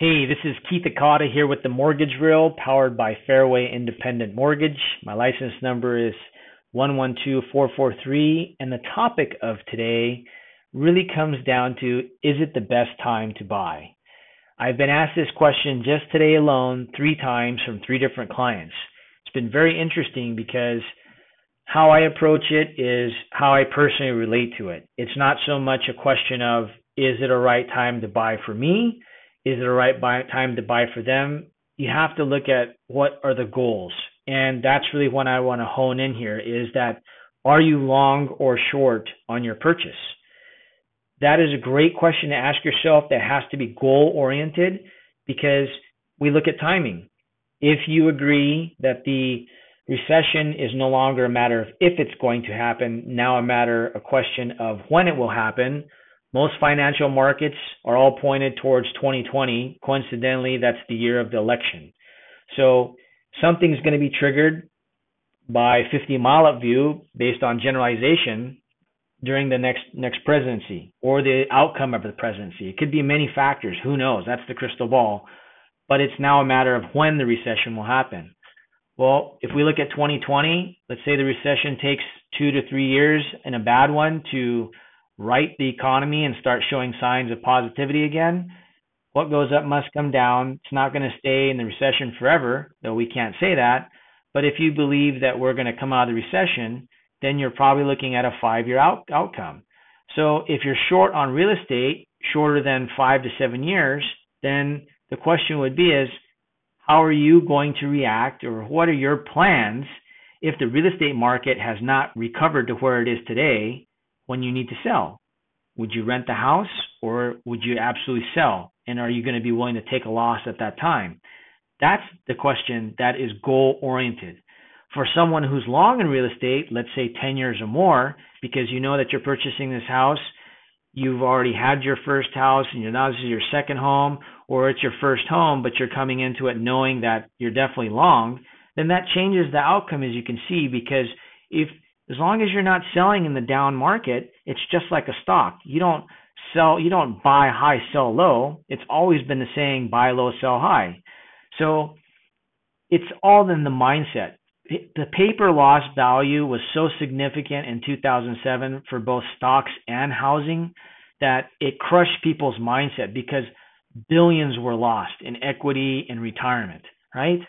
Hey, this is Keith Akata here with the Mortgage Reel, powered by Fairway Independent Mortgage. My license number is 112443, and the topic of today really comes down to is it the best time to buy? I've been asked this question just today alone three times from three different clients. It's been very interesting because how I approach it is how I personally relate to it. It's not so much a question of is it a right time to buy for me? Is it a right buy, time to buy for them? You have to look at what are the goals. And that's really what I want to hone in here is that are you long or short on your purchase? That is a great question to ask yourself that has to be goal oriented because we look at timing. If you agree that the recession is no longer a matter of if it's going to happen, now a matter, a question of when it will happen, most financial markets are all pointed towards 2020. Coincidentally, that's the year of the election. So something's going to be triggered by 50 mile up view based on generalization during the next next presidency or the outcome of the presidency. It could be many factors. Who knows? That's the crystal ball. But it's now a matter of when the recession will happen. Well, if we look at 2020, let's say the recession takes two to three years and a bad one to right the economy and start showing signs of positivity again, what goes up must come down. It's not going to stay in the recession forever, though we can't say that. But if you believe that we're going to come out of the recession, then you're probably looking at a five year out- outcome. So if you're short on real estate, shorter than five to seven years, then the question would be is how are you going to react or what are your plans if the real estate market has not recovered to where it is today when you need to sell? Would you rent the house or would you absolutely sell? And are you going to be willing to take a loss at that time? That's the question that is goal oriented. For someone who's long in real estate, let's say 10 years or more, because you know that you're purchasing this house, you've already had your first house and you're now this is your second home, or it's your first home, but you're coming into it knowing that you're definitely long, then that changes the outcome as you can see because if as long as you're not selling in the down market, it's just like a stock. You don't sell, you don't buy high, sell low. It's always been the saying buy low, sell high. So it's all in the mindset. The paper loss value was so significant in 2007 for both stocks and housing that it crushed people's mindset because billions were lost in equity and retirement, right?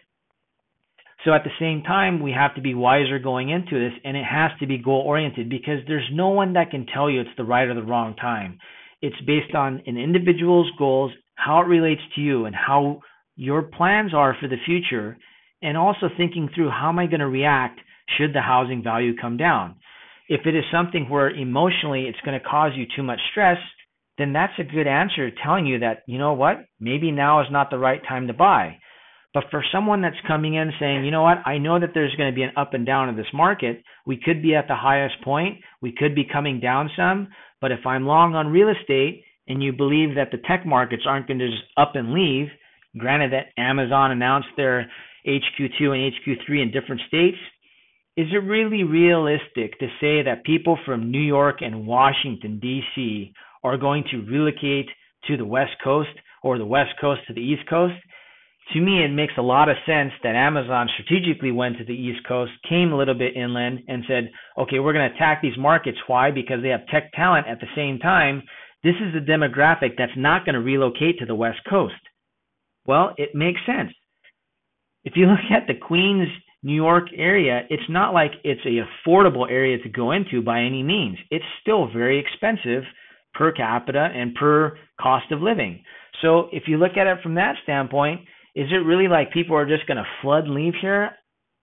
So at the same time, we have to be wiser going into this, and it has to be goal oriented because there's no one that can tell you it's the right or the wrong time. It's based on an individual's goals, how it relates to you, and how your plans are for the future, and also thinking through how am I going to react should the housing value come down. If it is something where emotionally it's going to cause you too much stress, then that's a good answer telling you that, you know what, maybe now is not the right time to buy. But for someone that's coming in saying, you know what, I know that there's going to be an up and down of this market. We could be at the highest point. We could be coming down some. But if I'm long on real estate and you believe that the tech markets aren't going to just up and leave, granted that Amazon announced their HQ2 and HQ3 in different states, is it really realistic to say that people from New York and Washington, D.C. are going to relocate to the West Coast or the West Coast to the East Coast? To me, it makes a lot of sense that Amazon strategically went to the East Coast, came a little bit inland, and said, okay, we're going to attack these markets. Why? Because they have tech talent at the same time. This is a demographic that's not going to relocate to the West Coast. Well, it makes sense. If you look at the Queens, New York area, it's not like it's a affordable area to go into by any means. It's still very expensive per capita and per cost of living. So if you look at it from that standpoint, is it really like people are just going to flood leave here?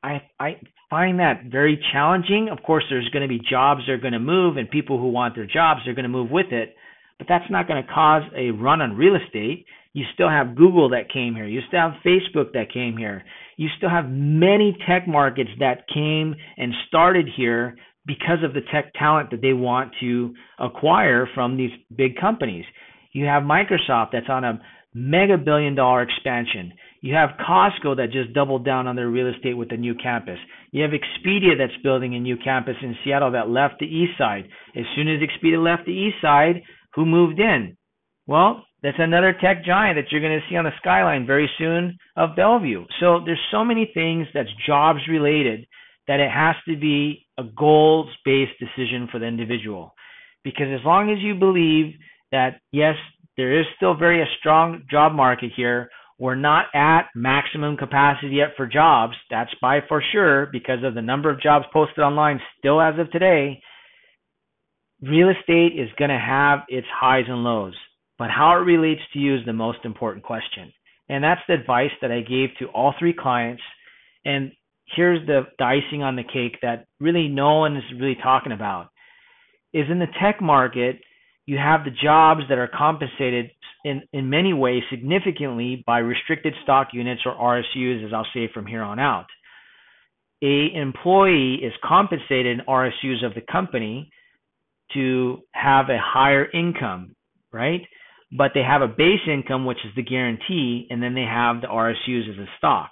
I I find that very challenging. Of course, there's going to be jobs that are going to move, and people who want their jobs are going to move with it. But that's not going to cause a run on real estate. You still have Google that came here. You still have Facebook that came here. You still have many tech markets that came and started here because of the tech talent that they want to acquire from these big companies. You have Microsoft that's on a mega billion dollar expansion. You have Costco that just doubled down on their real estate with a new campus. You have Expedia that's building a new campus in Seattle that left the east side. As soon as Expedia left the east side, who moved in? Well, That's another tech giant that you're going to see on the skyline very soon of Bellevue. So there's so many things that's jobs related that it has to be a goals based decision for the individual. Because as long as you believe that, yes, there is still very a strong job market here, we're not at maximum capacity yet for jobs. That's by for sure because of the number of jobs posted online still as of today. Real estate is going to have its highs and lows, but how it relates to you is the most important question. And that's the advice that I gave to all three clients. And here's the, the icing on the cake that really no one is really talking about is in the tech market, you have the jobs that are compensated in, in many ways significantly by restricted stock units or RSUs, as I'll say from here on out. A employee is compensated in RSUs of the company to have a higher income, right? But they have a base income, which is the guarantee, and then they have the RSUs as a stock.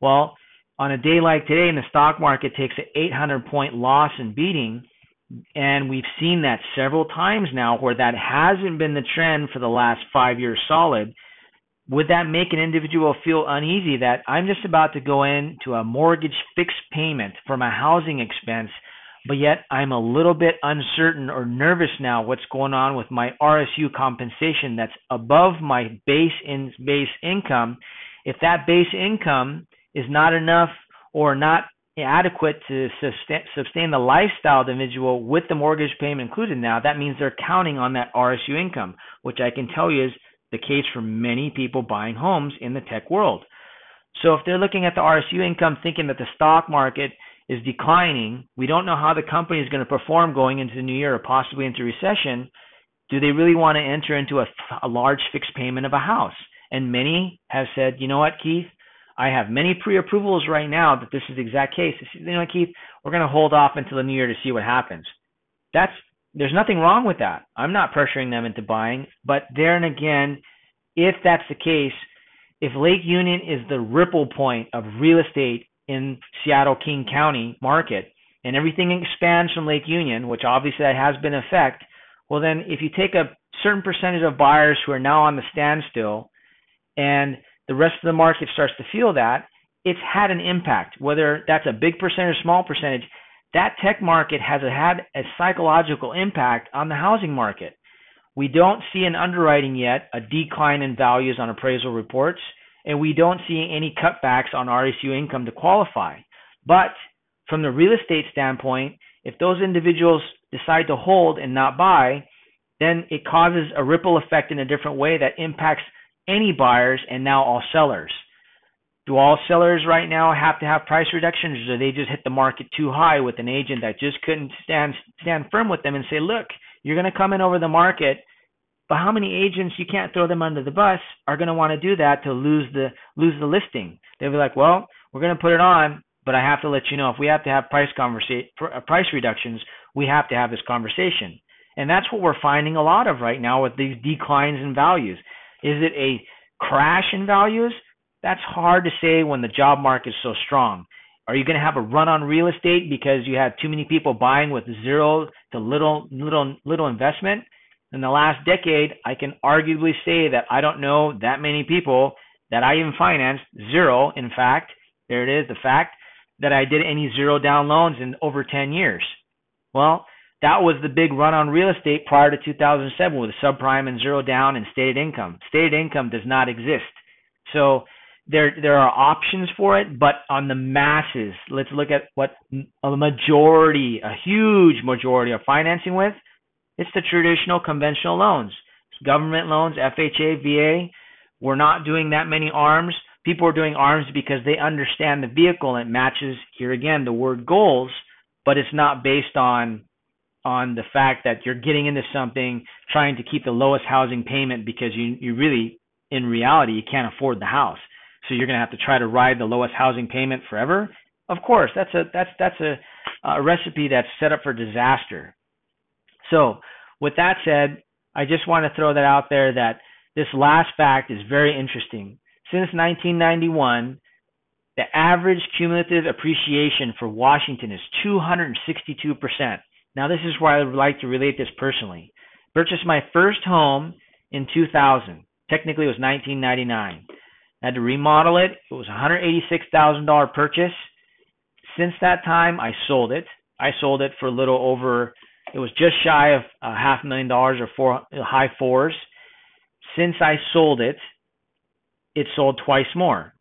Well, on a day like today, and the stock market takes an 800 point loss and beating, and we've seen that several times now where that hasn't been the trend for the last five years solid. Would that make an individual feel uneasy that I'm just about to go into a mortgage fixed payment for my housing expense, but yet I'm a little bit uncertain or nervous now what's going on with my RSU compensation that's above my base in base income. If that base income is not enough or not adequate to sustain the lifestyle of the individual with the mortgage payment included now, that means they're counting on that RSU income, which I can tell you is the case for many people buying homes in the tech world. So if they're looking at the RSU income thinking that the stock market is declining, we don't know how the company is going to perform going into the new year or possibly into recession, do they really want to enter into a, a large fixed payment of a house? And many have said, you know what, Keith, I have many pre-approvals right now that this is the exact case. You know, Keith, we're going to hold off until the new year to see what happens. That's there's nothing wrong with that. I'm not pressuring them into buying, but there and again, if that's the case, if Lake Union is the ripple point of real estate in Seattle King County market and everything expands from Lake Union, which obviously that has been effect, well then if you take a certain percentage of buyers who are now on the standstill and the rest of the market starts to feel that, it's had an impact. Whether that's a big percentage or small percentage, that tech market has had a psychological impact on the housing market. We don't see an underwriting yet, a decline in values on appraisal reports, and we don't see any cutbacks on RSU income to qualify. But from the real estate standpoint, if those individuals decide to hold and not buy, then it causes a ripple effect in a different way that impacts any buyers and now all sellers. Do all sellers right now have to have price reductions, or do they just hit the market too high with an agent that just couldn't stand stand firm with them and say, "Look, you're going to come in over the market, but how many agents you can't throw them under the bus are going to want to do that to lose the lose the listing?" They'll be like, "Well, we're going to put it on, but I have to let you know if we have to have price conversa- uh, price reductions, we have to have this conversation." And that's what we're finding a lot of right now with these declines in values. Is it a crash in values? That's hard to say when the job market is so strong. Are you going to have a run on real estate because you have too many people buying with zero to little little little investment? In the last decade, I can arguably say that I don't know that many people that I even financed zero. In fact, there it is, the fact that I did any zero down loans in over 10 years. Well, that was the big run on real estate prior to 2007 with subprime and zero down and stated income. Stated income does not exist. So there there are options for it, but on the masses, let's look at what a majority, a huge majority are financing with. It's the traditional conventional loans. Government loans, FHA, VA. We're not doing that many arms. People are doing arms because they understand the vehicle and it matches here again the word goals, but it's not based on on the fact that you're getting into something trying to keep the lowest housing payment because you you really in reality you can't afford the house. So you're going to have to try to ride the lowest housing payment forever? Of course that's a that's that's a, a recipe that's set up for disaster. So with that said i just want to throw that out there that this last fact is very interesting. Since 1991 the average cumulative appreciation for Washington is 262%. Now, this is where I would like to relate this personally. Purchased my first home in 2000. Technically, it was 1999. I had to remodel it. It was a $186,000 purchase. Since that time, I sold it. I sold it for a little over. It was just shy of a half million dollars or four high fours. Since I sold it, it sold twice more.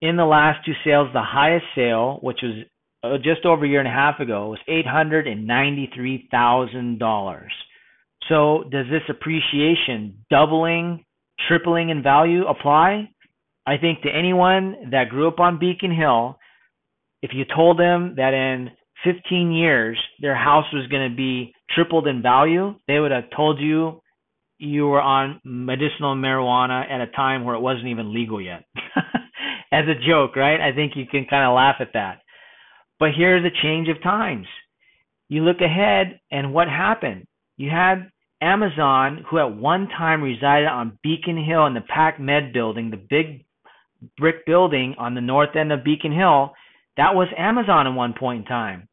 In the last two sales, the highest sale, which was uh, just over a year and a half ago, was eight hundred and ninety-three thousand dollars. So, does this appreciation, doubling, tripling in value, apply? I think to anyone that grew up on Beacon Hill, if you told them that in 15 years their house was going to be tripled in value, they would have told you you were on medicinal marijuana at a time where it wasn't even legal yet. As a joke, right? I think you can kind of laugh at that. But here's the change of times. You look ahead, and what happened? You had Amazon, who at one time resided on Beacon Hill in the Pac Med building, the big brick building on the north end of Beacon Hill. That was Amazon at one point in time.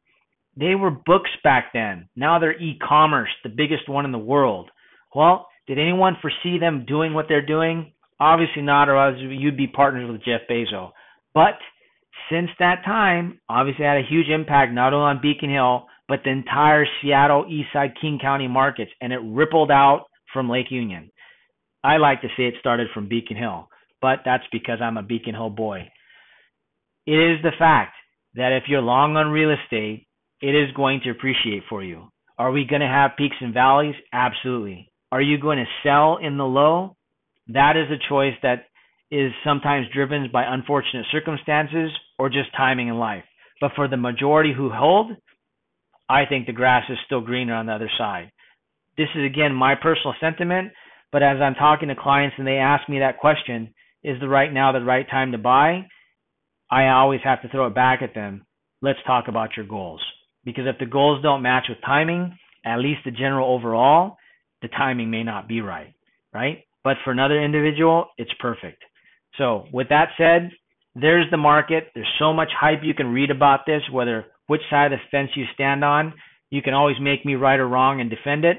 They were books back then. Now they're e commerce, the biggest one in the world. Well, did anyone foresee them doing what they're doing? Obviously not, or else you'd be partners with Jeff Bezos. But since that time, obviously had a huge impact not only on Beacon Hill, but the entire Seattle, Eastside, King County markets, and it rippled out from Lake Union. I like to say it started from Beacon Hill, but that's because I'm a Beacon Hill boy. It is the fact that if you're long on real estate, it is going to appreciate for you. Are we going to have peaks and valleys? Absolutely. Are you going to sell in the low? That is a choice that is sometimes driven by unfortunate circumstances or just timing in life. But for the majority who hold, I think the grass is still greener on the other side. This is again my personal sentiment, but as I'm talking to clients and they ask me that question, is the right now the right time to buy? I always have to throw it back at them. Let's talk about your goals. Because if the goals don't match with timing, at least the general overall, the timing may not be right, right? But for another individual, it's perfect. So, with that said, there's the market. There's so much hype you can read about this, whether which side of the fence you stand on. You can always make me right or wrong and defend it.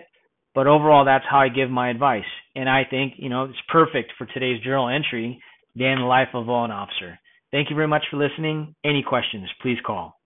But overall, that's how I give my advice. And I think, you know, it's perfect for today's journal entry, day in the life of a loan officer. Thank you very much for listening. Any questions, please call.